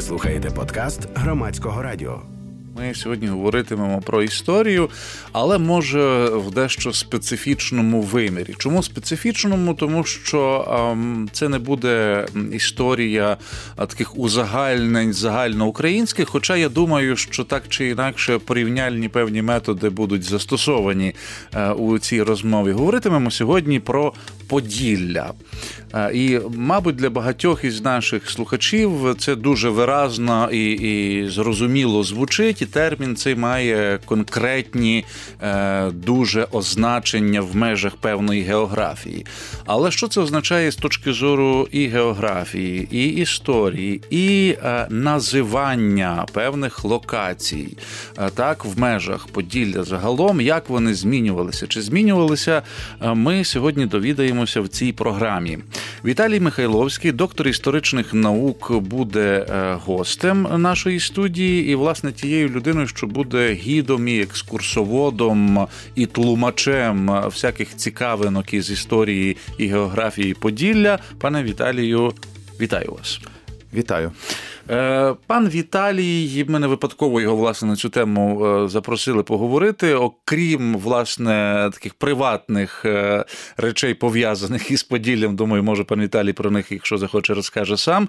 Ви слухаєте подкаст громадського радіо. Ми сьогодні говоритимемо про історію, але може в дещо специфічному вимірі. Чому специфічному? Тому що ем, це не буде історія таких узагальнень загальноукраїнських. Хоча я думаю, що так чи інакше порівняльні певні методи будуть застосовані е, у цій розмові. Говоритимемо сьогодні про Поділля. Е, і, мабуть, для багатьох із наших слухачів це дуже виразно і, і зрозуміло звучить. І термін цей має конкретні е, дуже означення в межах певної географії. Але що це означає з точки зору і географії, і історії, і е, називання певних локацій, так в межах Поділля загалом, як вони змінювалися? Чи змінювалися? Ми сьогодні довідаємося в цій програмі. Віталій Михайловський, доктор історичних наук, буде е, гостем нашої студії, і власне тією людиною, що буде гідом і екскурсоводом і тлумачем всяких цікавинок із історії і географії Поділля. Пане Віталію, вітаю вас. Вітаю. Е, пан Віталій, мене випадково його власне на цю тему е, запросили поговорити. Окрім власне таких приватних е, речей, пов'язаних із Поділлям, думаю, може пан Віталій про них, якщо захоче, розкаже сам.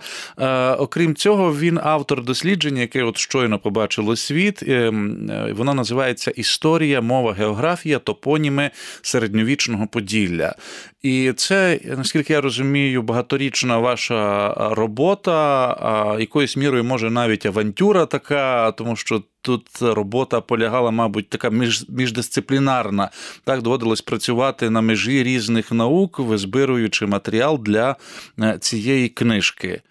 Окрім цього, він автор дослідження, яке от щойно побачило світ. Воно називається Історія, мова, географія, топоніми середньовічного Поділля. І це, наскільки я розумію, багаторічна ваша робота, якоюсь мірою може навіть авантюра така, тому що тут робота полягала, мабуть, така між, міждисциплінарна. Так доводилось працювати на межі різних наук, визбируючи матеріал для е, цієї книжки.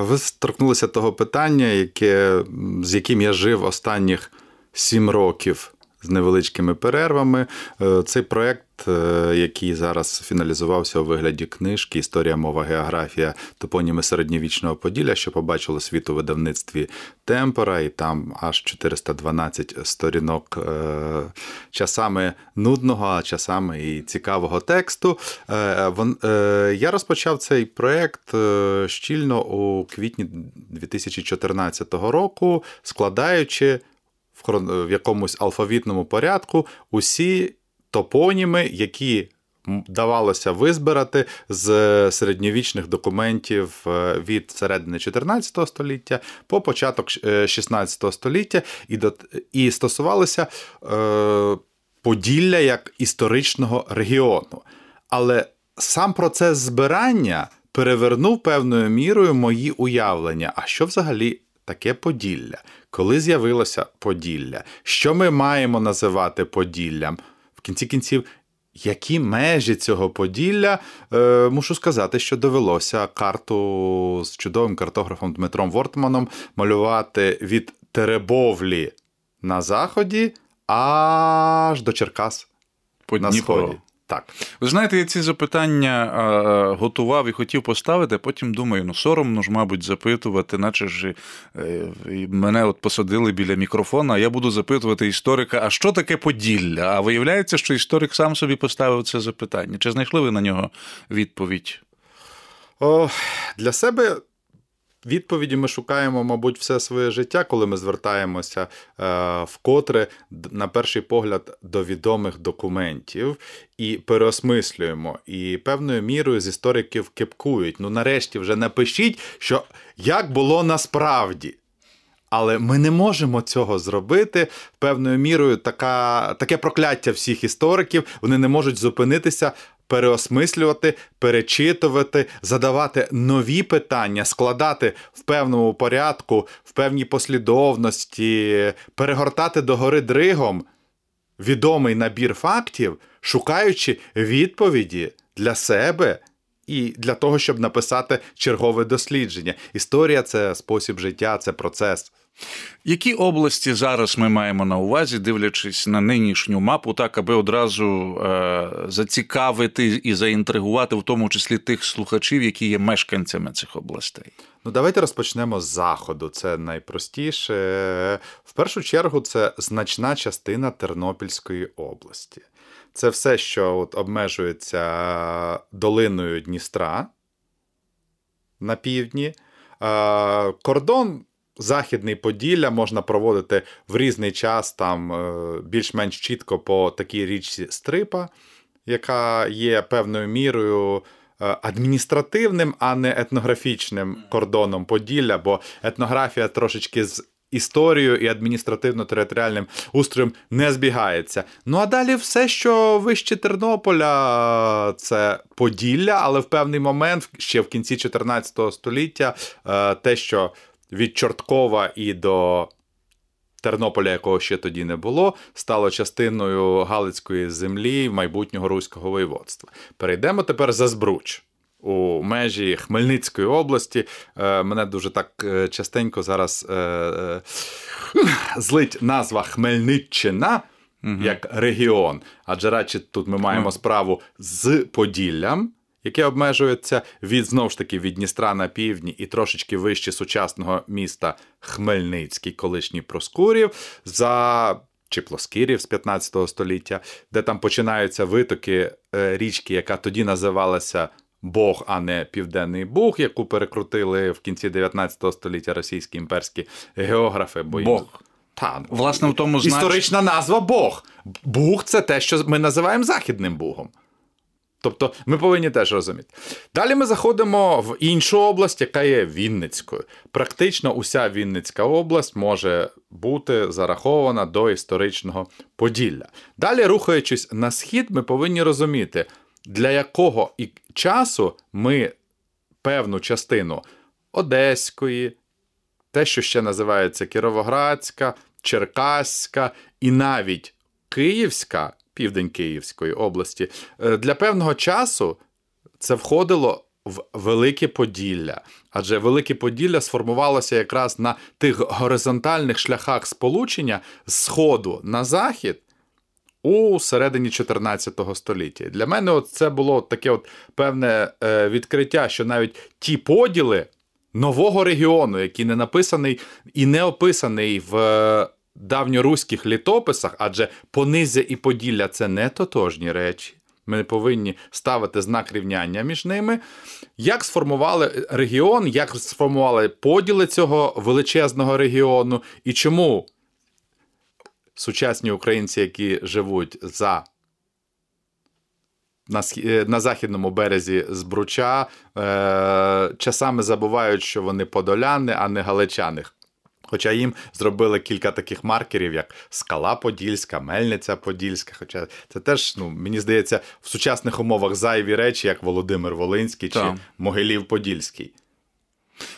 Ви торкнулися того питання, яке, з яким я жив останніх сім років з невеличкими перервами. Е, цей проект, який зараз фіналізувався у вигляді книжки Історія, мова, географія топоніми середньовічного Поділля, що побачило світ у видавництві Темпора, і там аж 412 сторінок е, часами нудного, а часами і цікавого тексту. Я розпочав цей проект щільно у квітні 2014 року, складаючи в якомусь алфавітному порядку усі топоніми, які давалося визбирати з середньовічних документів е, від середини 14 століття по початок 16 е, століття, і до, і стосувалися е, Поділля як історичного регіону. Але сам процес збирання перевернув певною мірою мої уявлення. А що взагалі таке Поділля? Коли з'явилося Поділля? Що ми маємо називати Поділлям? Кінці кінців, які межі цього Поділля? Е, Мушу сказати, що довелося карту з чудовим картографом Дмитром Вортманом малювати від Теребовлі на заході аж до Черкас По на сході. Так. Ви знаєте, я ці запитання готував і хотів поставити, а потім думаю, ну соромно ж, мабуть, запитувати, наче ж е, мене от посадили біля мікрофона, а я буду запитувати історика, а що таке Поділля? А виявляється, що історик сам собі поставив це запитання. Чи знайшли ви на нього відповідь? О, Для себе Відповіді ми шукаємо, мабуть, все своє життя, коли ми звертаємося е, вкотре, на перший погляд, до відомих документів і переосмислюємо. І певною мірою з істориків кепкують. Ну, нарешті, вже напишіть, що як було насправді. Але ми не можемо цього зробити певною мірою. Така, Таке прокляття всіх істориків. Вони не можуть зупинитися переосмислювати, перечитувати, задавати нові питання, складати в певному порядку, в певній послідовності, перегортати догори дригом відомий набір фактів, шукаючи відповіді для себе. І для того, щоб написати чергове дослідження. Історія це спосіб життя, це процес. Які області зараз ми маємо на увазі, дивлячись на нинішню мапу, так аби одразу е, зацікавити і заінтригувати, в тому числі тих слухачів, які є мешканцями цих областей? Ну, давайте розпочнемо з заходу. Це найпростіше. В першу чергу, це значна частина Тернопільської області. Це все, що от обмежується долиною Дністра на півдні. Кордон Західний Поділля можна проводити в різний час, там е, більш-менш чітко по такій річці Стрипа, яка є певною мірою е, адміністративним, а не етнографічним кордоном Поділля, бо етнографія трошечки з. Історією і адміністративно-територіальним устроєм не збігається. Ну а далі все, що вище Тернополя, це Поділля, але в певний момент, ще в кінці 14 століття, е, те, що від Чорткова і до Тернополя, якого ще тоді не було, стало частиною Галицької землі майбутнього руського воєводства. Перейдемо тепер за Збруч. У межі Хмельницької області Е, мене дуже так е, частенько зараз е, злить назва Хмельниччина як регіон. Адже радше тут ми маємо справу з Поділлям, яке обмежується від знову ж таки від Дністра на півдні і трошечки вище сучасного міста Хмельницький, колишній Проскурів, за чи Плоскирів з 15 століття, де там починаються витоки е, річки, яка тоді називалася. Бог, а не Південний Буг, яку перекрутили в кінці 19 століття російські імперські географи. Бо їм- Бог. Та, ну, Власне, в тому знач... Історична назва Бог. Буг це те, що ми називаємо Західним Бугом. Тобто ми повинні теж розуміти. Далі ми заходимо в іншу область, яка є Вінницькою. Практично уся Вінницька область може бути зарахована до історичного Поділля. Далі, рухаючись на схід, ми повинні розуміти, для якого і часу ми певну частину Одеської, те, що ще називається Кіровоградська, Черкаська і навіть Київська, південь Київської області, е, для певного часу це входило в Велике Поділля. Адже Велике Поділля сформувалося якраз на тих горизонтальних шляхах сполучення з сходу на захід. У середині 14 століття. Для мене от це було таке от певне е, відкриття, що навіть ті поділи нового регіону, який не написаний і не описаний в давньоруських літописах, адже Понизя і Поділля це не тотожні речі. Ми повинні ставити знак рівняння між ними. Як сформували регіон, як сформували поділи цього величезного регіону, і чому сучасні українці, які живуть за на, е, на західному березі Збруча, е, часами забувають, що вони подоляни, а не галичани. Хоча їм зробили кілька таких маркерів, як Скала Подільська, Мельниця Подільська. Хоча це теж, ну, мені здається, в сучасних умовах зайві речі, як Володимир Волинський чи. Могилів Подільський.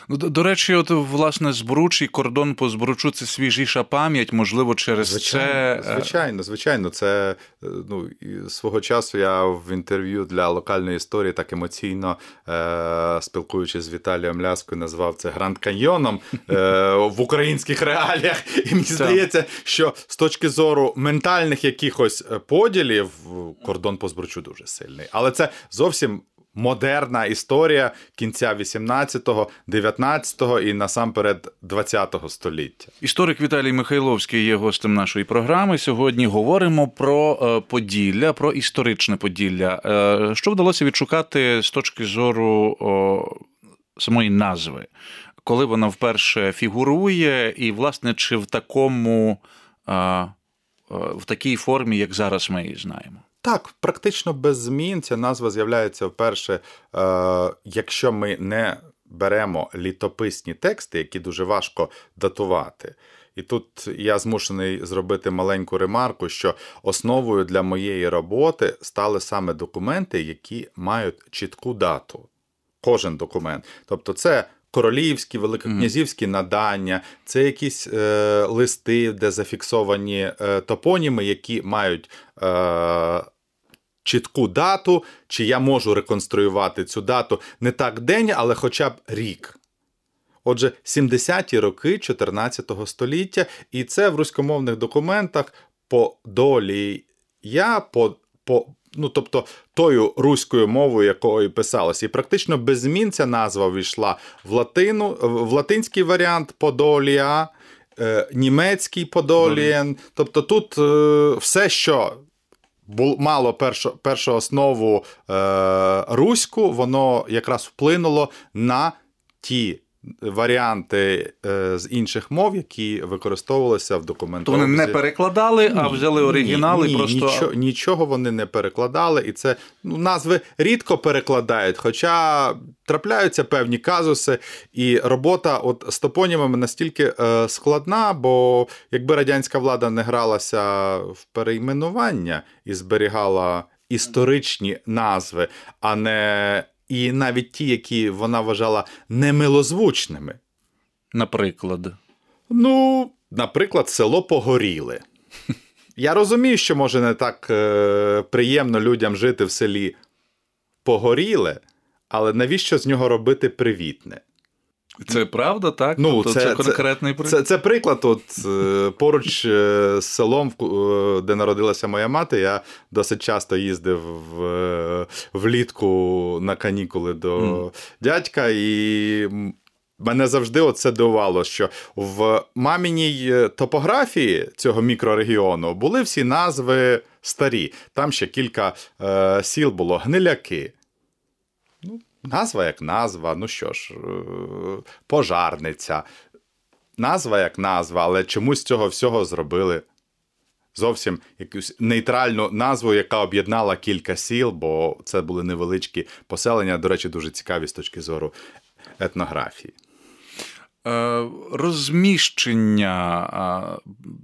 Ну, До, до речі, от власне Збруч і кордон по Збручу це свіжіша пам'ять, можливо, через Звичайно, це. звичайно, звичайно. Це е, ну, свого часу я в інтерв'ю для локальної історії так емоційно, е, спілкуючись з Віталієм Ляскою, назвав це Гранд Каньйоном е, в українських реаліях. І мені здається, що з точки зору ментальних якихось е, поділів кордон по збручу дуже сильний. Але це зовсім. Модерна історія кінця 18-го, 19-го і насамперед 20-го століття. Історик Віталій Михайловський є гостем нашої програми. Сьогодні говоримо про е, Поділля, про історичне Поділля. Е, Що вдалося відшукати з точки зору самої назви, коли вона вперше фігурує, і, власне, чи в такому в такій формі, як зараз ми її знаємо? Так, практично без змін ця назва з'являється вперше, е, якщо ми не беремо літописні тексти, які дуже важко датувати. І тут я змушений зробити маленьку ремарку, що основою для моєї роботи стали саме документи, які мають чітку дату. Кожен документ. Тобто, це королівські, великокнязівські надання, це якісь е, листи, де зафіксовані е, топоніми, які мають е, чітку дату, чи я можу реконструювати цю дату не так день, але хоча б рік. Отже, 70-ті роки 14 століття, і це в руськомовних документах по долі я, по, по, ну, тобто тою руською мовою, якою писалося. І практично без змін ця назва війшла в латину, в латинський варіант Подолія, е, німецький Подолієн. Тобто тут е, все, що мало першу, першу основу е, руську, воно якраз вплинуло на ті варіанти е, з інших мов, які використовувалися в То вони не перекладали, а взяли оригінали ні, ні, просто. нічого, нічого вони не перекладали, і це ну, назви рідко перекладають, хоча трапляються певні казуси, і робота от з топонімами настільки е, складна, бо якби радянська влада не гралася в перейменування і зберігала історичні назви, а не і навіть ті, які вона вважала немилозвучними. Наприклад. Ну, наприклад, село Погоріле. Я розумію, що може не так е, приємно людям жити в селі Погоріле, але навіщо з нього робити привітне? Це правда, так? Ну, тобто це- це, конкретний приклад. Це, це приклад. От е, поруч е, з селом, е, де народилася моя мати, я досить часто їздив в, влітку на канікули до Мгм. дядька, і мене завжди оце дивувало, що в маміній топографії цього мікрорегіону були всі назви старі. Там ще кілька е, сіл було гниляки. Назва як назва, ну що ж, е, пожарниця. Назва як назва, але чомусь цього всього зробили зовсім якусь нейтральну назву, яка об'єднала кілька сіл, бо це були невеличкі поселення, до речі, дуже цікаві з точки зору етнографії. Е, Розміщення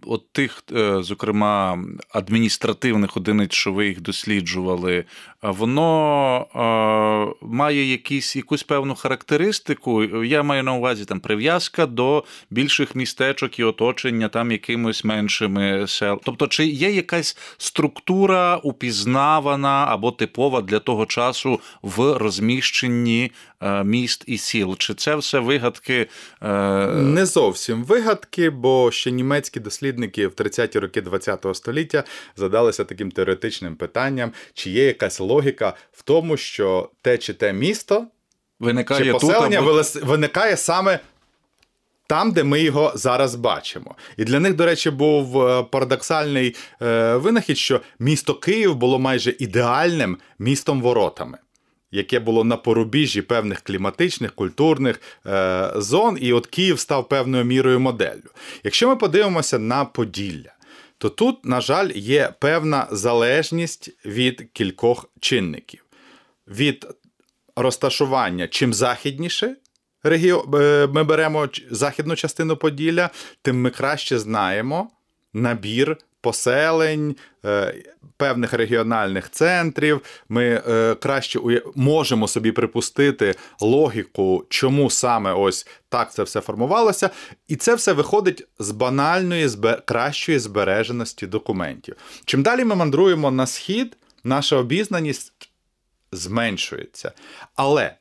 от тих, е, зокрема, адміністративних одиниць, що ви їх досліджували, воно е, має якісь, якусь певну характеристику. Я маю на увазі там прив'язка до більших містечок і оточення там якимось меншими сел. Тобто, чи є якась структура упізнавана або типова для того часу в розміщенні е, міст і сіл? Чи це все вигадки? е, Не зовсім вигадки, бо ще німецькі дослідники в 30-ті роки ХХ століття задалися таким теоретичним питанням, чи є якась логіка в тому, що те чи те місто Виникає чи тут поселення або... виникає саме там, де ми його зараз бачимо. І для них, до речі, був е, парадоксальний е, винахід, що місто Київ було майже ідеальним містом воротами. Яке було на порубіжжі певних кліматичних, культурних е, зон, і от Київ став певною мірою моделлю. Якщо ми подивимося на Поділля, то тут, на жаль, є певна залежність від кількох чинників: від розташування чим західніше. Е, Ми беремо західну частину Поділля, тим ми краще знаємо набір поселень, е, певних регіональних центрів. Ми е, краще можемо собі припустити логіку, чому саме ось так це все формувалося. І це все виходить з банальної, кращої збереженості документів. Чим далі ми мандруємо на схід, наша обізнаність зменшується. Але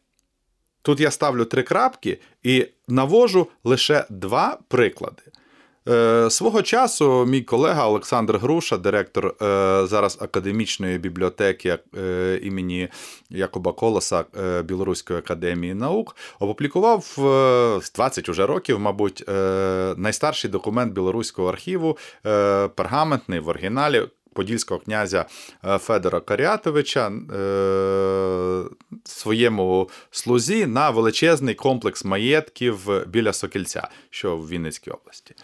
тут я ставлю три крапки і навожу лише два приклади. Е, свого часу мій колега Олександр Груша, директор е, зараз академічної бібліотеки е, імені Якоба Колоса Білоруської академії наук, опублікував е, з 20 уже років, мабуть, найстарший документ білоруського архіву, пергаментний в оригіналі. Подільського князя Федора Карятовича е, своєму слузі на величезний комплекс маєтків біля Сокільця, що в Вінницькій області.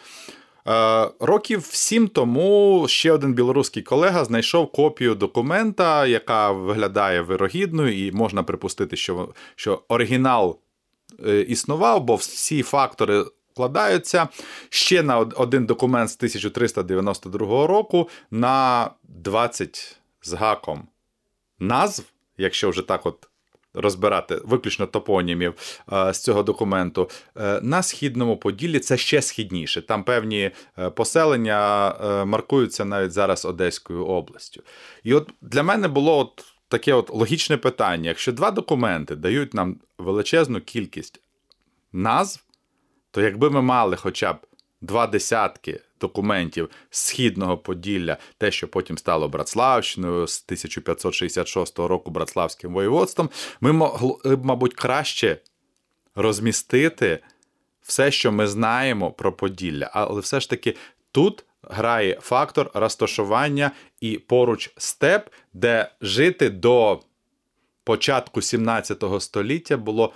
Е, Років сім тому ще один білоруський колега знайшов копію документа, яка виглядає вирогідною, і можна припустити, що, що оригінал е, існував, бо всі фактори вкладаються. Ще на один документ з 1392 року на 20 з гаком назв, якщо вже так от розбирати виключно топонімів е, з цього документу, е, на східному Поділлі це ще східніше. Там певні е, поселення маркуються навіть зараз Одеською областю. І от для мене було от таке от логічне питання: якщо два документи дають нам величезну кількість назв, то якби ми мали хоча б два десятки документів східного Поділля, те, що потім стало Братславщиною з 1566 року Братславським воєводством, ми могли б, мабуть, краще розмістити все, що ми знаємо про Поділля. Але все ж таки тут грає фактор розташування і поруч степ, де жити до початку 17 століття було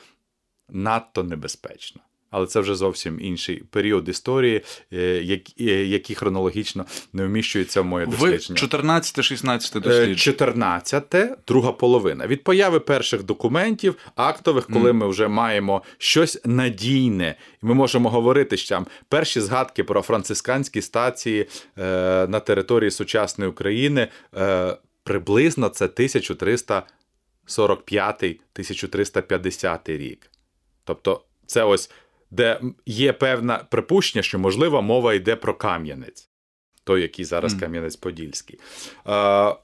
надто небезпечно. Але це вже зовсім інший період історії, е, який хронологічно не вміщується в моє дослідження. 14-16 дослідження. 14 друга половина. Від появи перших документів, актових, коли mm. ми вже маємо щось надійне, і ми можемо говорити, що там перші згадки про францисканські стації е, на території сучасної України е, приблизно це 1345-1350 рік. Тобто, це ось де є певне припущення, що, можливо, мова йде про Кам'янець, той, який зараз mm. Кам'янець-Подільський. Е,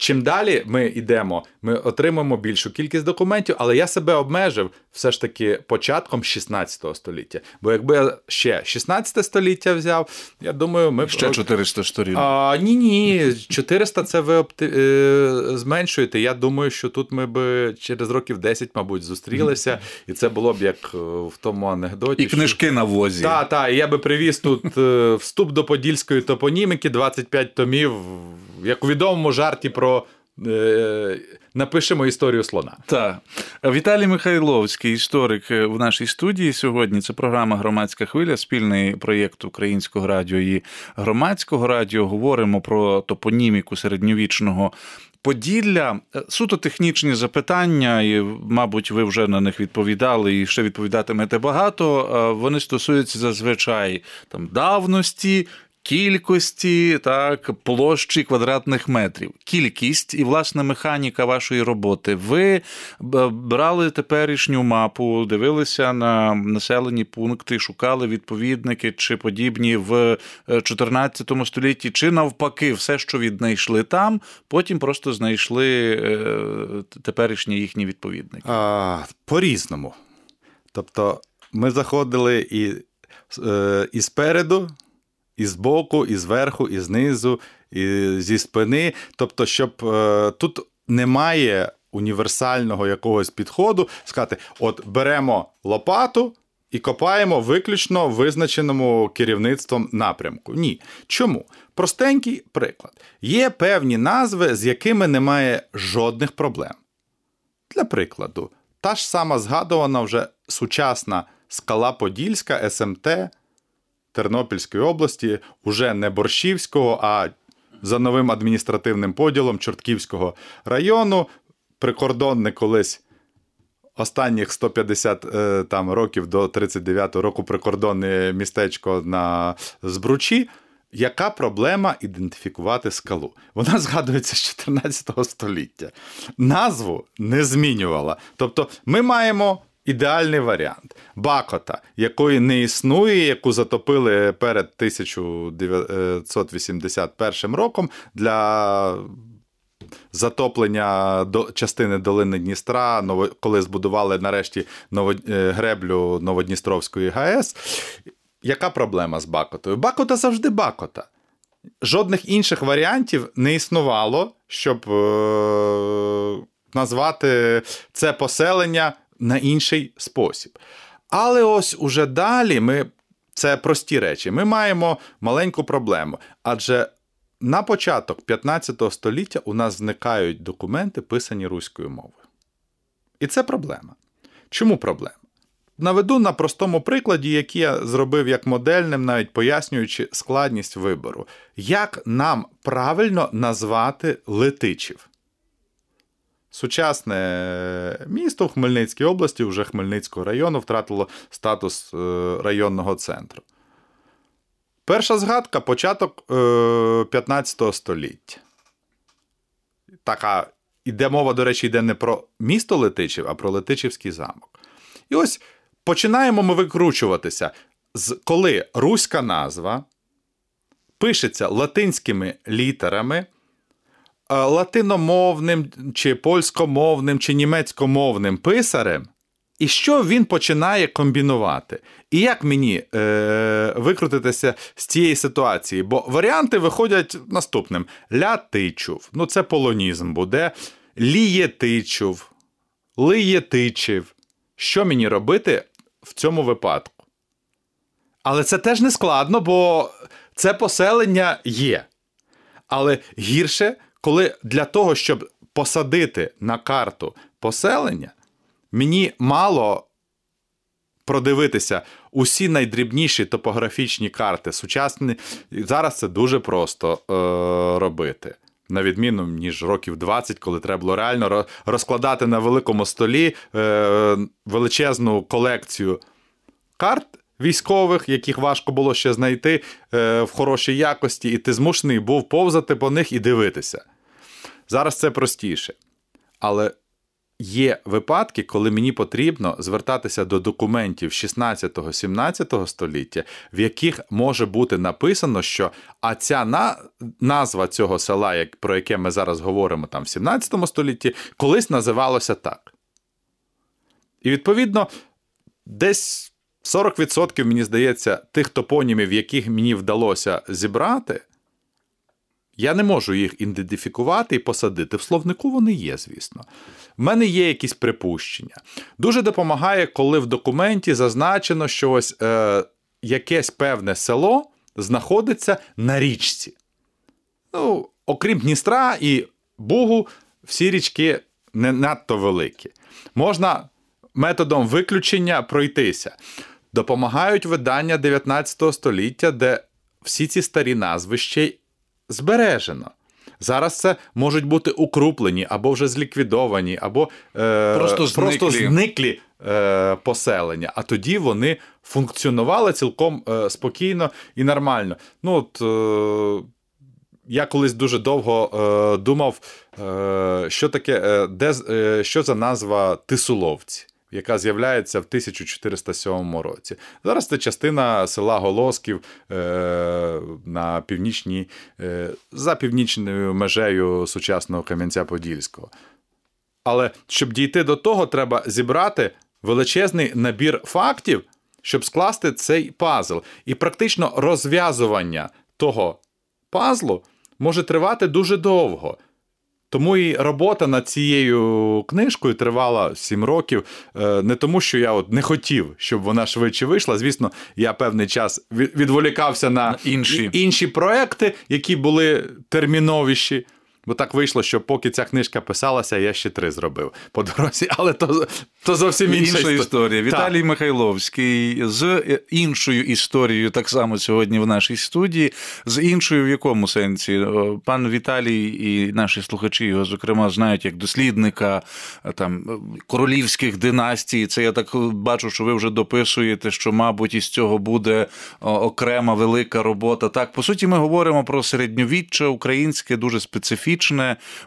Чим далі ми йдемо, ми отримаємо більшу кількість документів, але я себе обмежив все ж таки початком 16 століття. Бо якби я ще 16 століття взяв, я думаю, ми ще 400 сторінок. А, Ні, ні, 400 це ви опти... Е, зменшуєте. Я думаю, що тут ми б через років 10, мабуть, зустрілися, і це було б як е, в тому анекдоті. І книжки що... на возі. Так, так, я би привіз тут е, вступ до подільської топоніміки, 25 томів, як у відомому жарті про напишемо історію слона. Так. Віталій Михайловський, історик е, в нашій студії сьогодні. Це програма Громадська хвиля, спільний проєкт Українського радіо і громадського радіо. Говоримо про топоніміку середньовічного. Поділля е, суто технічні запитання, і, мабуть, ви вже на них відповідали і ще відповідатимете багато. Вони стосуються зазвичай там давності, кількості, так, площі квадратних метрів, кількість і власне механіка вашої роботи. Ви брали теперішню мапу, дивилися на населені пункти, шукали відповідники чи подібні в 14 е, столітті, чи навпаки, все, що віднайшли там, потім просто знайшли е, теперішні їхні відповідники. А, По-різному. Тобто, ми заходили і, е, і спереду і збоку, і зверху, і знизу, і зі спини. Тобто, щоб е, тут немає універсального якогось підходу, сказати: от беремо лопату. І копаємо виключно визначеному керівництвом напрямку. Ні. Чому? Простенький приклад. Є певні назви, з якими немає жодних проблем. Для прикладу, та ж сама згадувана вже сучасна скала Подільська СМТ Тернопільської області, уже не Борщівського, а за новим адміністративним поділом Чортківського району. Прикордонне колись останніх 150 е, там, років до 39-го року прикордонне містечко на Збручі. Яка проблема ідентифікувати скалу? Вона згадується з 14 століття. Назву не змінювала. Тобто, ми маємо ідеальний варіант. Бакота, якої не існує, яку затопили перед 1981 роком для. Затоплення до частини долини Дністра, коли збудували нарешті е, греблю Новодністровської ГАЕС. Яка проблема з Бакотою? Бакота завжди Бакота. Жодних інших варіантів не існувало, щоб е- назвати це поселення на інший спосіб. Але ось уже далі ми. Це прості речі. Ми маємо маленьку проблему. Адже на початок 15 століття у нас зникають документи, писані руською мовою. І це проблема. Чому проблема? Наведу на простому прикладі, який я зробив як модельним, навіть пояснюючи складність вибору. Як нам правильно назвати летичів? Сучасне місто в Хмельницькій області, вже Хмельницького району, втратило статус е, районного центру. Перша згадка початок 15 е, століття. Така іде мова, до речі, йде не про місто Летичів, а про Летичівський замок. І ось починаємо ми викручуватися, коли руська назва пишеться латинськими літерами латиномовним, чи польськомовним, чи німецькомовним писарем, і що він починає комбінувати? І як мені е, викрутитися з цієї ситуації? Бо варіанти виходять наступним: лятичув, ну це полонізм буде, лієтичув, лиєтичив. Що мені робити в цьому випадку? Але це теж не складно, бо це поселення є. Але гірше коли для того, щоб посадити на карту поселення, мені мало продивитися усі найдрібніші топографічні карти сучасні. Зараз це дуже просто е, робити. На відміну ніж років 20, коли треба було реально розкладати на великому столі е, величезну колекцію карт військових, яких важко було ще знайти е, в хорошій якості, і ти змушений був повзати по них і дивитися. Зараз це простіше. Але є випадки, коли мені потрібно звертатися до документів 16-17 століття, в яких може бути написано, що а ця на... назва цього села, як, про яке ми зараз говоримо там в 17 столітті, колись називалося так. І відповідно, десь 40%, мені здається, тих топонімів, яких мені вдалося зібрати, я не можу їх ідентифікувати і посадити. В словнику вони є, звісно. В мене є якісь припущення. Дуже допомагає, коли в документі зазначено, що ось е, якесь певне село знаходиться на річці. Ну, Окрім Дністра і Бугу, всі річки не надто великі. Можна методом виключення пройтися. Допомагають видання 19 століття, де всі ці старі назви ще збережено. Зараз це можуть бути укруплені або вже зліквідовані, або е, просто зниклі, просто зниклі е, поселення. А тоді вони функціонували цілком е, спокійно і нормально. Ну, от, е, я колись дуже довго е, думав, е, що таке, е, де, е, що за назва Тисуловці яка з'являється в 1407 році. Зараз це частина села Голосків е, на північній, е, за північною межею сучасного Кам'янця-Подільського. Але щоб дійти до того, треба зібрати величезний набір фактів, щоб скласти цей пазл. І практично розв'язування того пазлу може тривати дуже довго. Тому і робота над цією книжкою тривала сім років. Е, не тому, що я от не хотів, щоб вона швидше вийшла. Звісно, я певний час відволікався на інші, інші проекти, які були терміновіші. Бо так вийшло, що поки ця книжка писалася, я ще три зробив по дорозі, але то то зовсім інша, інша історія. Віталій так. Михайловський з іншою історією, так само сьогодні в нашій студії. З іншою в якому сенсі? Пан Віталій і наші слухачі його, зокрема, знають як дослідника там королівських династій. Це я так бачу, що ви вже дописуєте, що, мабуть, із цього буде окрема велика робота. Так, по суті, ми говоримо про середньовіччя українське, дуже специфічне,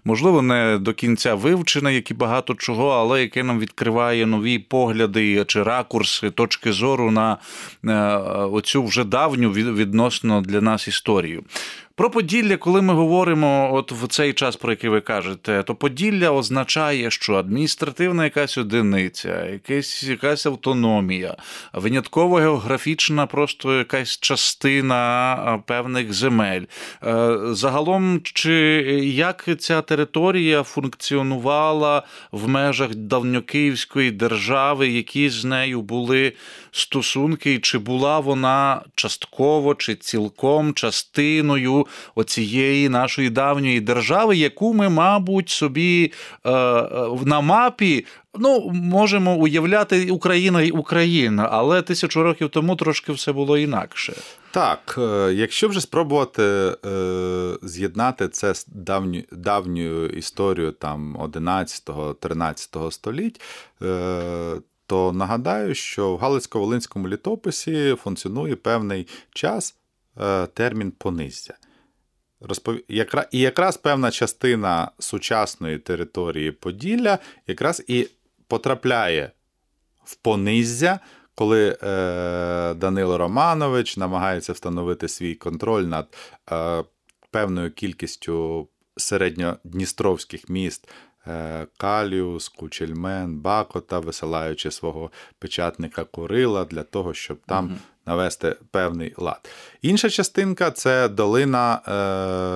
можливо, не до кінця вивчене, як і багато чого, але яке нам відкриває відкриває нові погляди чи ракурси, точки зору на е, оцю вже давню відносно для нас історію. Про Поділля, коли ми говоримо от в цей час, про який ви кажете, то Поділля означає, що адміністративна якась одиниця, якась якась автономія, винятково географічна, просто якась частина певних земель. Е, загалом, чи як ця територія функціонувала в межах давньокиївської держави, які з нею були стосунки, і чи була вона частково чи цілком частиною оцієї нашої давньої держави, яку ми, мабуть, собі е, е, на мапі. Ну, можемо уявляти Україна і Україна, але тисячу років тому трошки все було інакше. Так, е, якщо вже спробувати е, з'єднати це з давню, давньою історією там 11-13 століть, то нагадаю, що в Галицько-Волинському літописі функціонує певний час е, термін понизя. І якраз певна частина сучасної території Поділля якраз і потрапляє в понизя, коли е, Данило Романович намагається встановити свій контроль над е, певною кількістю середньодністровських міст Каліус, Кучельмен, Бакота, висилаючи свого печатника Курила для того, щоб там навести певний лад. Інша частинка це долина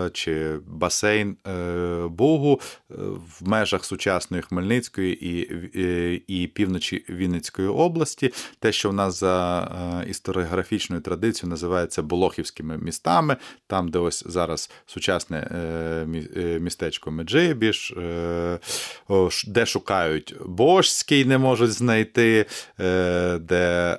е, чи басейн е, Бугу е, в межах сучасної Хмельницької і, е, і півночі Вінницької області. Те, що в нас за е, історіографічною традицією називається Болохівськими містами, там, де ось зараз сучасне е, містечко Меджибіж, е, де шукають Божський, не можуть знайти, де.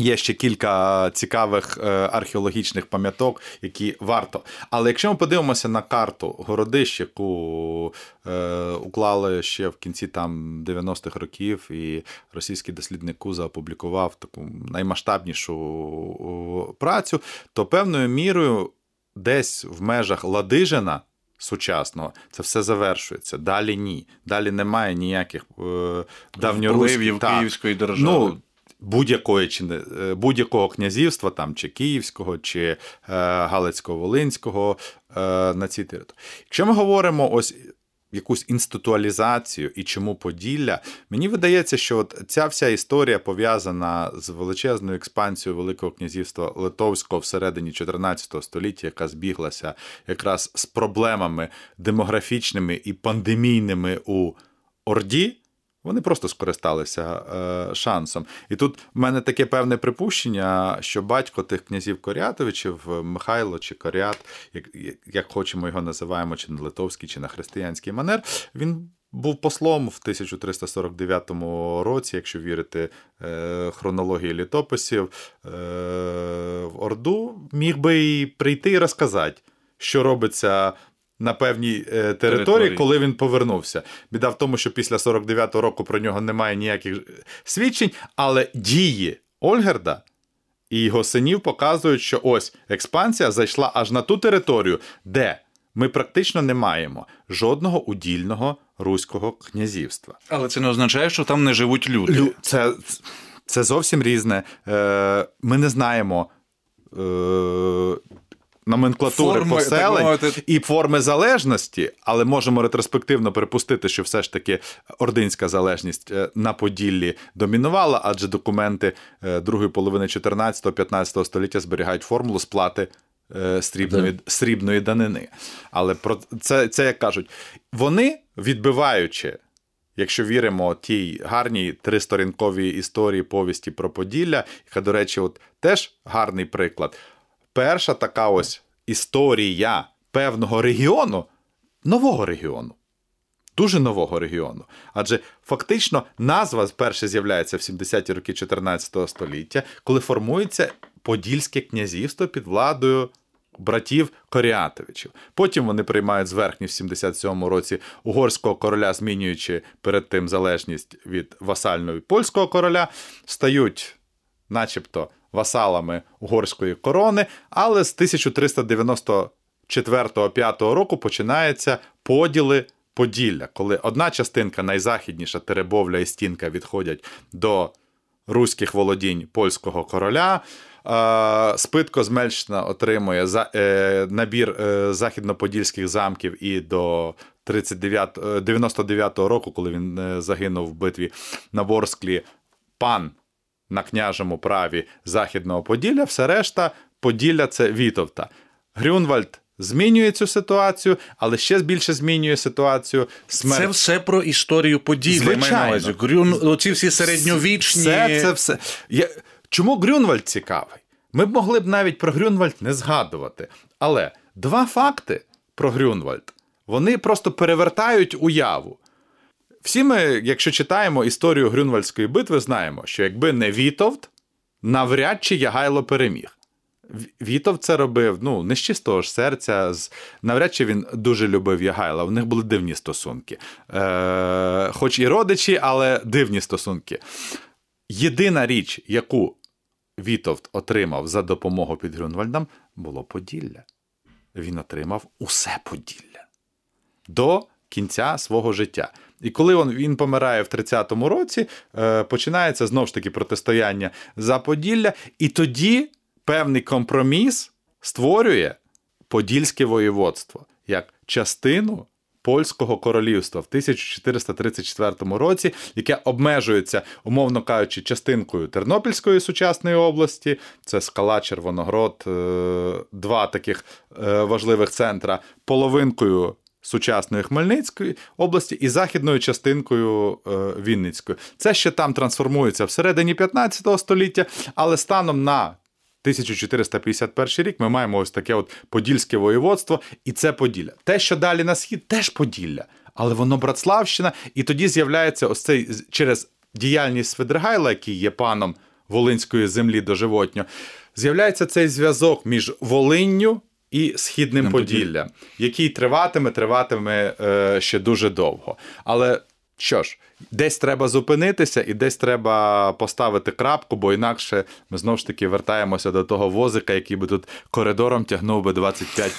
Е, Є ще кілька цікавих е, археологічних пам'яток, які варто. Але якщо ми подивимося на карту городищ, яку е, уклали ще в кінці там 90-х років, і російський дослідник Куза опублікував таку наймасштабнішу працю, то певною мірою десь в межах Ладижина. Сучасного це все завершується. Далі ні. Далі немає ніяких е, давньоруських Впливів. Київської держави. Ну, будь-якої чи не е, будь-якого князівства, там чи Київського, чи е, Галицько-Волинського е, на цій території. Якщо ми говоримо ось якусь інституалізацію і чому Поділля, мені видається, що от ця вся історія пов'язана з величезною експансією Великого князівства Литовського всередині 14 століття, яка збіглася якраз з проблемами демографічними і пандемійними у Орді. Вони просто скористалися е, шансом. І тут в мене таке певне припущення, що батько тих князів Корятовичів, Михайло чи Корят, як, як хочемо його називаємо, чи на литовський, чи на християнський манер, він був послом в 1349 році, якщо вірити е, хронології літописів, е, в Орду, міг би і прийти і розказати, що робиться. На певній е, території, Території. коли він повернувся. Біда в тому, що після 49-го року про нього немає ніяких свідчень, але дії Ольгерда і його синів показують, що ось експансія зайшла аж на ту територію, де ми практично не маємо жодного удільного руського князівства. Але це не означає, що там не живуть люди. Лю- Це, це зовсім різне. Е, Ми не знаємо. Е, Номенклатури Форми, так поселень мовити. і форми залежності, але можемо ретроспективно припустити, що все ж таки ординська залежність е, на Поділлі домінувала, адже документи е, другої половини 14-15 століття зберігають формулу сплати е, срібної, срібної данини. Але про це, це як кажуть, вони відбиваючи Якщо віримо тій гарній тристорінковій історії повісті про Поділля, яка, до речі, от теж гарний приклад. Перша така ось історія певного регіону, нового регіону. Дуже нового регіону. Адже фактично назва вперше з'являється в 70-ті роки 14 століття, коли формується Подільське князівство під владою братів Коріатовичів. Потім вони приймають зверхність в 77-му році угорського короля, змінюючи перед тим залежність від васальної польського короля, стають, начебто, васалами угорської корони, але з 1394-5 року починаються поділи Поділля, коли одна частинка, найзахідніша Теребовля і Стінка, відходять до руських володінь польського короля. Е, Спитко Змельщина отримує е, набір е, західноподільських замків і до 39, е, 99-го року, коли він загинув в битві на Ворсклі, пан на княжому праві Західного Поділля, все решта Поділля це Вітовта. Грюнвальд змінює цю ситуацію, але ще більше змінює ситуацію смерть. Це все про історію Поділля. Звичайно. Грюн, оці всі середньовічні. Все, це все. Я... Чому Грюнвальд цікавий? Ми б могли б навіть про Грюнвальд не згадувати. Але два факти про Грюнвальд вони просто перевертають уяву. Всі ми, якщо читаємо історію Грюнвальдської битви, знаємо, що якби не Вітовт, навряд чи Ягайло переміг. В- Вітовт це робив ну, не з чистого ж серця, з... навряд чи він дуже любив Ягайла. У них були дивні стосунки. Е... Хоч і родичі, але дивні стосунки. Єдина річ, яку Вітовт отримав за допомогу під Грюнвальдом, було Поділля. Він отримав усе Поділля до кінця свого життя. І коли він, він помирає в 30-му році, е, починається знову ж таки протистояння за Поділля, і тоді певний компроміс створює Подільське воєводство як частину Польського королівства в 1434 році, яке обмежується, умовно кажучи, частинкою Тернопільської сучасної області, це скала Червоноград, е, два таких е, важливих центра, половинкою. Сучасної Хмельницької області і західною частинкою е, Вінницької. Це ще там трансформується всередині 15 століття, але станом на 1451 рік ми маємо ось таке от Подільське воєводство, і це Поділля. Те, що далі на схід, теж Поділля, але воно Братславщина, і тоді з'являється ось цей через діяльність Свидригайла, який є паном Волинської землі доживотньо, з'являється цей зв'язок між Волинню. І східним Поділлям, який триватиме, триватиме е, ще дуже довго. Але що ж, десь треба зупинитися і десь треба поставити крапку, бо інакше ми знову ж таки вертаємося до того возика, який би тут коридором тягнув би 25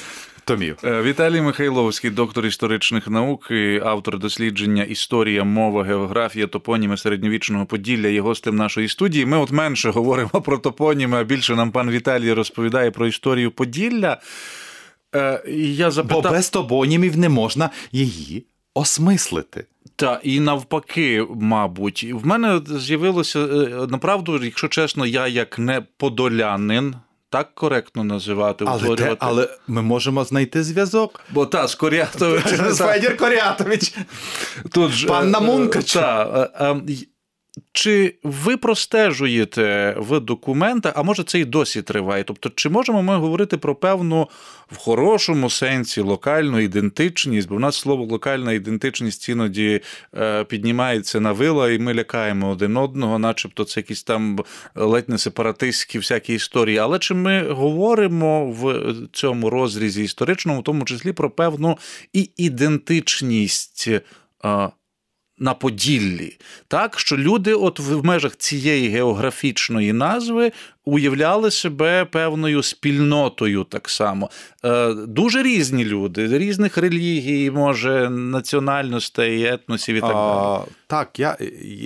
томів. Е, Віталій Михайловський, доктор історичних наук, і автор дослідження Історія, мова, географія, топоніми середньовічного Поділля є гостем нашої студії. Ми от менше говоримо про топоніми, а більше нам пан Віталій розповідає про історію Поділля. Е, Я Бо без тобонімів не можна її осмислити. Та і навпаки, мабуть, в мене з'явилося е, направду, якщо чесно, я як не подолянин. Так коректно називати, Але, те, але ми можемо знайти зв'язок. Бо та з Корятович. Федір Корятович. Тут ж, Панна Мункач. Намункач. е, Та, е, е, й- чи ви простежуєте в документах, а може це і досі триває? Тобто, чи можемо ми говорити про певну в хорошому сенсі локальну ідентичність? Бо в нас слово локальна ідентичність іноді е, піднімається на вила, і ми лякаємо один одного, начебто це якісь там ледь не сепаратистські всякі історії. Але чи ми говоримо в цьому розрізі історичному, в тому числі про певну і ідентичність? На Поділлі, так що люди, от в межах цієї географічної назви, уявляли себе певною спільнотою так само. Е, Дуже різні люди, різних релігій, може, національностей, етносів і так далі. Так, я,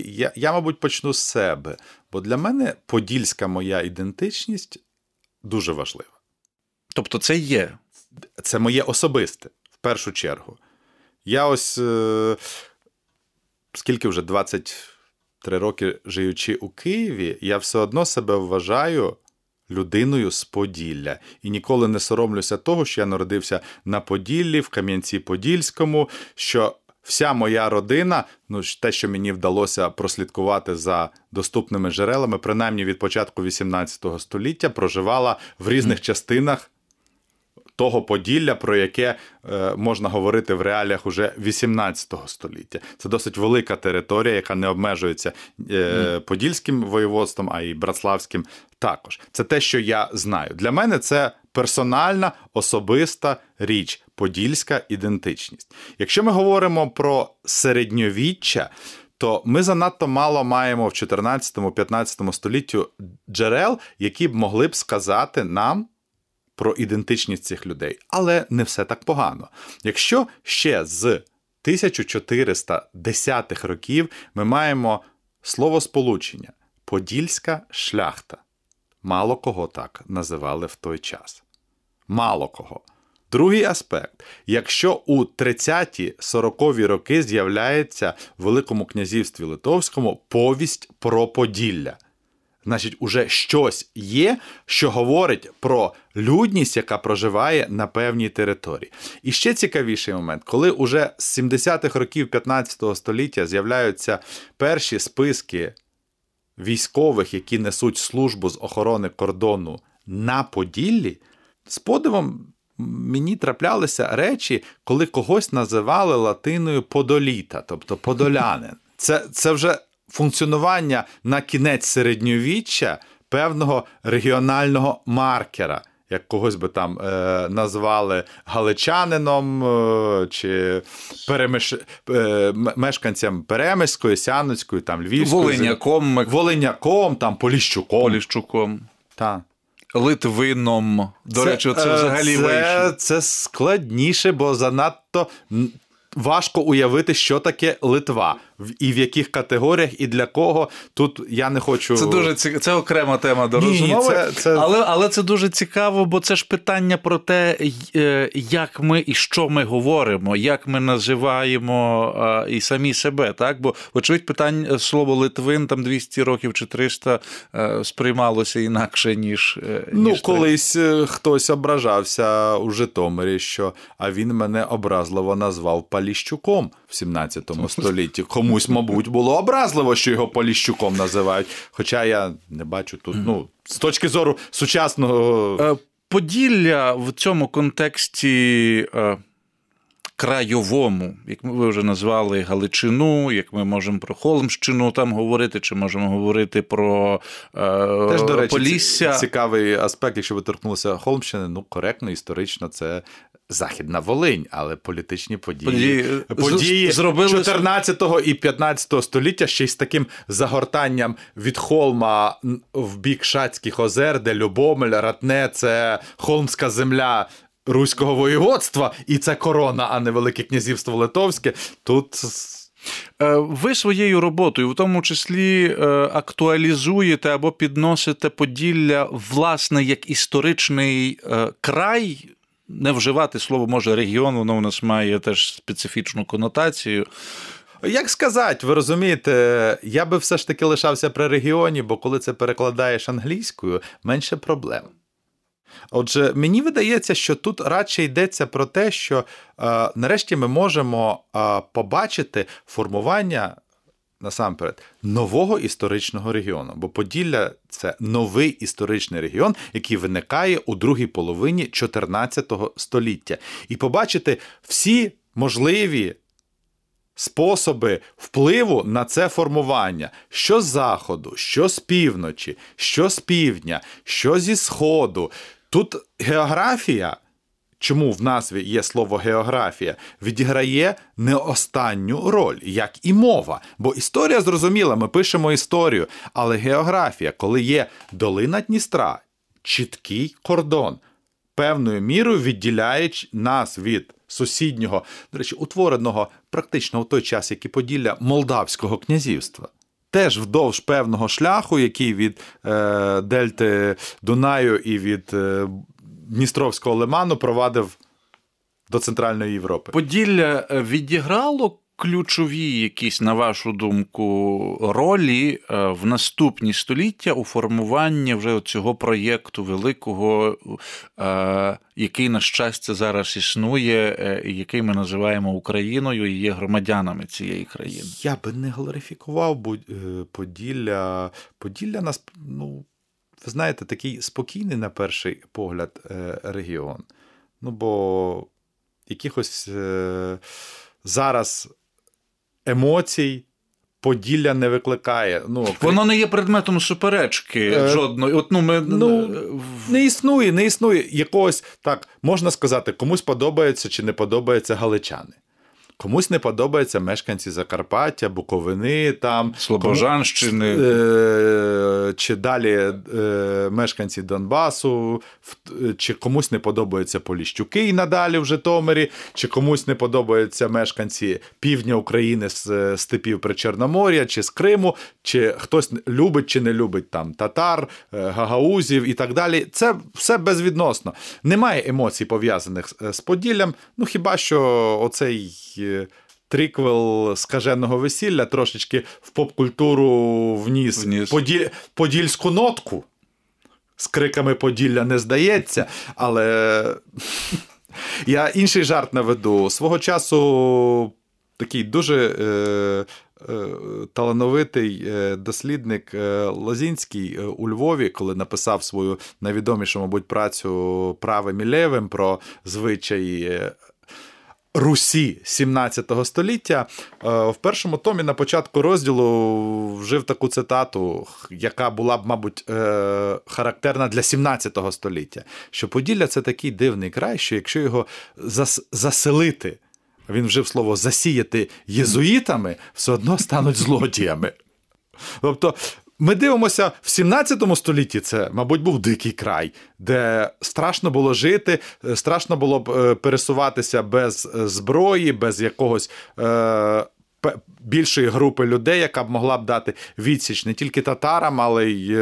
я, я, мабуть, почну з себе. Бо для мене подільська моя ідентичність дуже важлива. Тобто, це є. Це моє особисте, в першу чергу. Я ось е, скільки вже 23 роки живучи у Києві, я все одно себе вважаю людиною з Поділля. І ніколи не соромлюся того, що я народився на Поділлі, в Кам'янці-Подільському, що вся моя родина, ну те, що мені вдалося прослідкувати за доступними джерелами, принаймні від початку 18 століття, проживала в різних частинах того Поділля, про яке е, можна говорити в реаліях уже 18 століття. Це досить велика територія, яка не обмежується е, подільським воєводством, а й братславським також. Це те, що я знаю. Для мене це персональна, особиста річ, подільська ідентичність. Якщо ми говоримо про середньовіччя, то ми занадто мало маємо в 14-15 століттю джерел, які б могли б сказати нам про ідентичність цих людей. Але не все так погано. Якщо ще з 1410-х років ми маємо словосполучення Подільська шляхта. Мало кого так називали в той час. Мало кого. Другий аспект: якщо у 30-40-ві роки з'являється в Великому князівстві Литовському повість про Поділля. Значить, уже щось є, що говорить про людність, яка проживає на певній території. І ще цікавіший момент, коли уже з 70-х років 15 століття з'являються перші списки військових, які несуть службу з охорони кордону на Поділлі, з подивом мені траплялися речі, коли когось називали латиною подоліта, тобто подолянин. Це, це вже функціонування на кінець середньовіччя певного регіонального маркера. Як когось би там е, назвали галичанином е, чи перемеш... е, мешканцям Перемиської, Сяноцької, там Львівської, Волиняком, Волиняком, там Поліщуком. Поліщуком, Та. Литвином. До речі, це е, взагалі це, вийшло. це складніше, бо занадто важко уявити, що таке Литва, і в яких категоріях, і для кого. Тут я не хочу. Це дуже цікаво. Це окрема тема до Ні, розмови. це- це- Але, але це дуже цікаво, бо це ж питання про те, е, як ми і що ми говоримо, як ми називаємо е, і самі себе. Так? Бо, вочевидь, питання слово Литвин там 200 років чи 300 е, сприймалося інакше, ніж. е, Ну, ніж колись е, хтось ображався у Житомирі, що а він мене образливо назвав Поліщуком в 17 столітті. Комусь, мабуть, було образливо, що його Поліщуком називають. Хоча я не бачу тут, ну, з точки зору сучасного. Е, Поділля в цьому контексті е, крайовому, як ви вже назвали Галичину, як ми можемо про Холмщину там говорити, чи можемо говорити про е, Теж, до речі, Полісся. ці- цікавий аспект, якщо ви торкнулися Холмщини, ну коректно, історично, це Західна Волинь, але політичні події, Події- події з- зробили- 14 і 15 століття ще й з таким загортанням від холма в бік Шацьких озер, де Любомель, Ратне, це холмська земля. Руського воєводства, і це корона, а не Велике князівство Литовське. Тут Е, Ви своєю роботою, в тому числі, е, актуалізуєте або підносите Поділля, власне, як історичний е, край. Не вживати слово може регіон, воно у нас має теж специфічну конотацію. Як сказати, ви розумієте, я би все ж таки лишався при регіоні, бо коли це перекладаєш англійською, менше проблем. Отже, мені видається, що тут радше йдеться про те, що е, нарешті ми можемо е, побачити формування. Насамперед, нового історичного регіону, бо Поділля це новий історичний регіон, який виникає у другій половині 14 століття, і побачити всі можливі способи впливу на це формування, що з заходу, що з півночі, що з півдня, що зі сходу. Тут географія. Чому в назві є слово географія, відіграє не останню роль, як і мова. Бо історія зрозуміла, ми пишемо історію, але географія, коли є долина Дністра, чіткий кордон, певною мірою відділяють нас від сусіднього, до речі, утвореного практично в той час, як і Поділля Молдавського князівства. Теж вдовж певного шляху, який від е, Дельти Дунаю і від е, Дністровського лиману провадив до Центральної Європи. Поділля е, відіграло ключові якісь, на вашу думку, ролі е, в наступні століття у формуванні вже цього проєкту великого, е, який, на щастя, зараз існує, і який ми називаємо Україною і є громадянами цієї країни. Я би не глорифікував Поділля. Поділля нас, ну, ви знаєте, такий спокійний на перший погляд е, регіон. Ну, бо якихось е, зараз емоцій Поділля не викликає. Ну, окрім- Воно не є предметом суперечки Е, жодної. От, ну, ми, ну, е, Не існує, не існує якогось так, можна сказати, комусь подобається чи не подобається галичани. Комусь не подобаються мешканці Закарпаття, Буковини, там Слобожанщини. е, чи далі е, мешканці Донбасу, в- чи комусь не подобаються Поліщуки і надалі в Житомирі, чи комусь не подобаються мешканці півдня України з е, степів Причорномор'я, чи з Криму, чи хтось любить чи не любить там татар, е, гагаузів і так далі. Це все безвідносно. Немає емоцій пов'язаних з Поділлям. Ну хіба що оцей. Триквел скаженого весілля трошечки в поп-культуру вніс, Вніс. Поділь, подільську нотку. З криками Поділля не здається, але я інший жарт наведу. Свого часу такий дуже е, е, талановитий е, дослідник е, Лозінський е, у Львові, коли написав свою найвідомішу, мабуть, працю правим і левим про звичаї. Русі 17 століття е, в першому томі на початку розділу вжив таку цитату, яка була б, мабуть, е, характерна для 17 століття. Що Поділля це такий дивний край, що якщо його зас- заселити, він вжив слово засіяти єзуїтами, все одно стануть злодіями. Тобто Ми дивимося в 17 столітті. Це, мабуть, був дикий край, де страшно було жити, е, страшно було б е, пересуватися без е, зброї, без якогось. Більшої групи людей, яка б могла б дати відсіч не тільки татарам, але й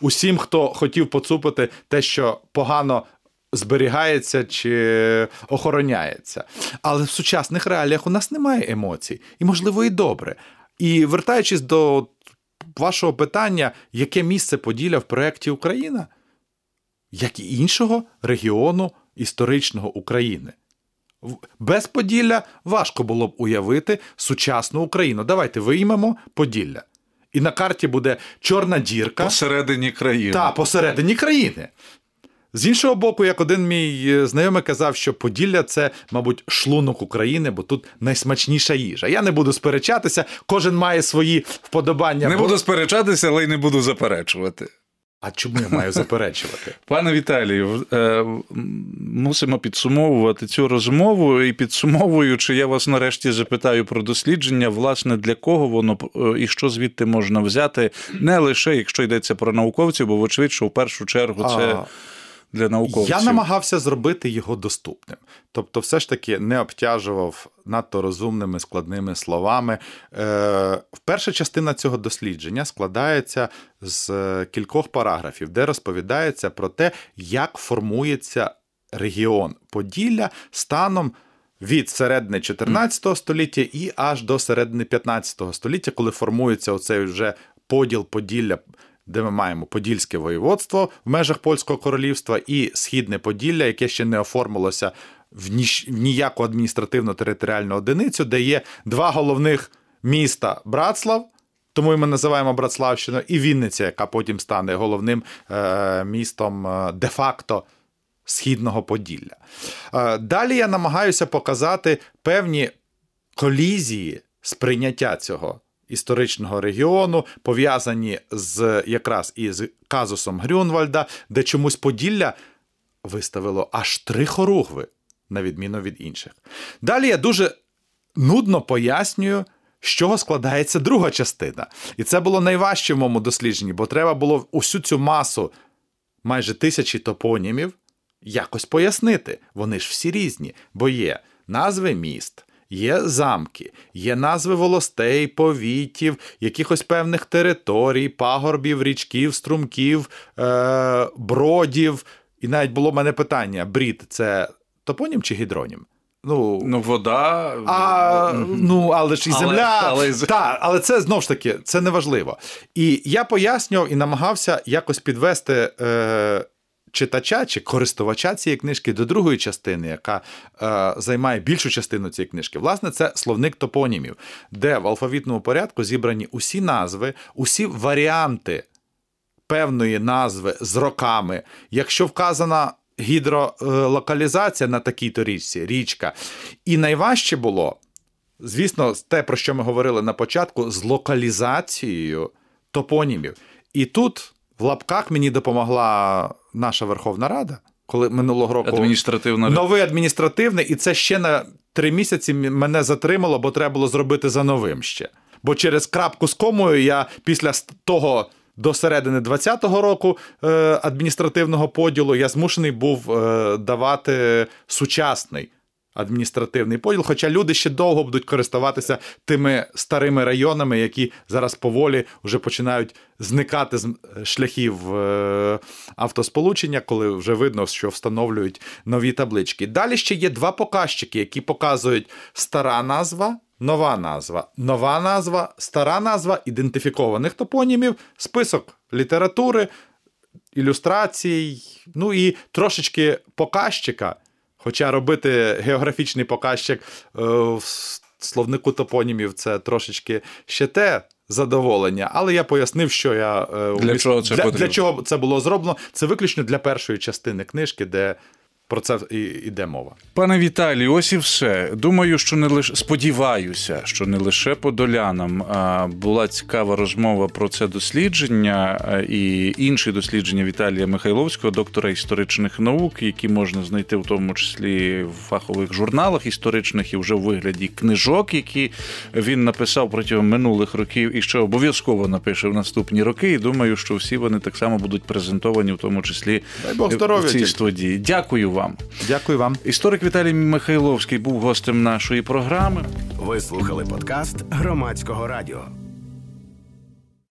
усім, хто хотів поцупити те, що погано зберігається чи охороняється. Але в сучасних реаліях у нас немає емоцій, і, можливо, і добре. І вертаючись до вашого питання, яке місце Поділля в проєкті Україна, як і іншого регіону історичного України. Без Поділля важко було б уявити сучасну Україну. Давайте виймемо Поділля. І на карті буде чорна дірка. Посередині країни. Так, посередині країни. З іншого боку, як один мій е, знайомий казав, що Поділля це, мабуть, шлунок України, бо тут найсмачніша їжа. Я не буду сперечатися, кожен має свої вподобання. Не бо... буду сперечатися, але й не буду заперечувати. А чому я маю заперечувати? Пане Віталію, е, мусимо підсумовувати цю розмову. І підсумовуючи, я вас нарешті запитаю про дослідження, власне, для кого воно е, і що звідти можна взяти, не лише якщо йдеться про науковців, бо вочевидь, що в першу чергу це. А для науковців. Я намагався зробити його доступним. Тобто, все ж таки не обтяжував надто розумними складними словами. Е, Перша частина цього дослідження складається з кількох параграфів, де розповідається про те, як формується регіон Поділля станом. Від середини 14 століття і аж до середини 15 століття, коли формується оцей вже поділ Поділля де ми маємо Подільське воєводство в межах Польського королівства і Східне Поділля, яке ще не оформилося в ніяку адміністративно-територіальну одиницю, де є два головних міста Братслав. Тому і ми називаємо Братславщину, і Вінниця, яка потім стане головним е, містом е, де-факто Східного Поділля. Е, далі я намагаюся показати певні колізії сприйняття цього історичного регіону, пов'язані з якраз із казусом Грюнвальда, де чомусь Поділля виставило аж три хоругви, на відміну від інших. Далі я дуже нудно пояснюю. З чого складається друга частина. І це було найважче в моєму дослідженні, бо треба було усю цю масу майже тисячі топонімів якось пояснити. Вони ж всі різні, бо є назви міст, Є замки, є назви волостей, повітів, якихось певних територій, пагорбів, річків, струмків, е- бродів. І навіть було в мене питання: брід це топонім чи гідронім? Ну, ну, вода. А, Ну, але ж і земля. Але, але... Та, але це знову ж таки це не важливо. І я пояснював і намагався якось підвести е, читача чи користувача цієї книжки до другої частини, яка е, займає більшу частину цієї книжки. Власне, це словник топонімів, де в алфавітному порядку зібрані усі назви, усі варіанти певної назви з роками. Якщо вказана гідролокалізація на такій-то річці, річка. І найважче було, звісно, те, про що ми говорили на початку, з локалізацією топонімів. І тут в лапках мені допомогла наша Верховна Рада, коли минулого року адміністративна новий адміністративний, і це ще на три місяці мене затримало, бо треба було зробити за новим ще. Бо через крапку з комою я після того. До середини 20-го року е, адміністративного поділу я змушений був е, давати сучасний адміністративний поділ. Хоча люди ще довго будуть користуватися тими старими районами, які зараз поволі вже починають зникати з шляхів е, автосполучення, коли вже видно, що встановлюють нові таблички. Далі ще є два показчики, які показують стара назва. Нова назва, нова назва, стара назва ідентифікованих топонімів, список літератури, ілюстрацій, ну і трошечки показчика, Хоча робити географічний показчик е, в словнику топонімів це трошечки ще те. Задоволення, але я пояснив, що я для, для чого це для, для чого це було зроблено. Це виключно для першої частини книжки, де про це і йде мова. Пане Віталію, ось і все. Думаю, що не лише сподіваюся, що не лише подолянам була цікава розмова про це дослідження і інші дослідження Віталія Михайловського, доктора історичних наук, які можна знайти в тому числі в фахових журналах історичних і вже в вигляді книжок, які він написав протягом минулих років і ще обов'язково напише в наступні роки. І думаю, що всі вони так само будуть презентовані, в тому числі Дай Бог в цій студії. Дякую вам. Дякую вам. Історик Віталій Михайловський був гостем нашої програми. Ви слухали подкаст громадського радіо.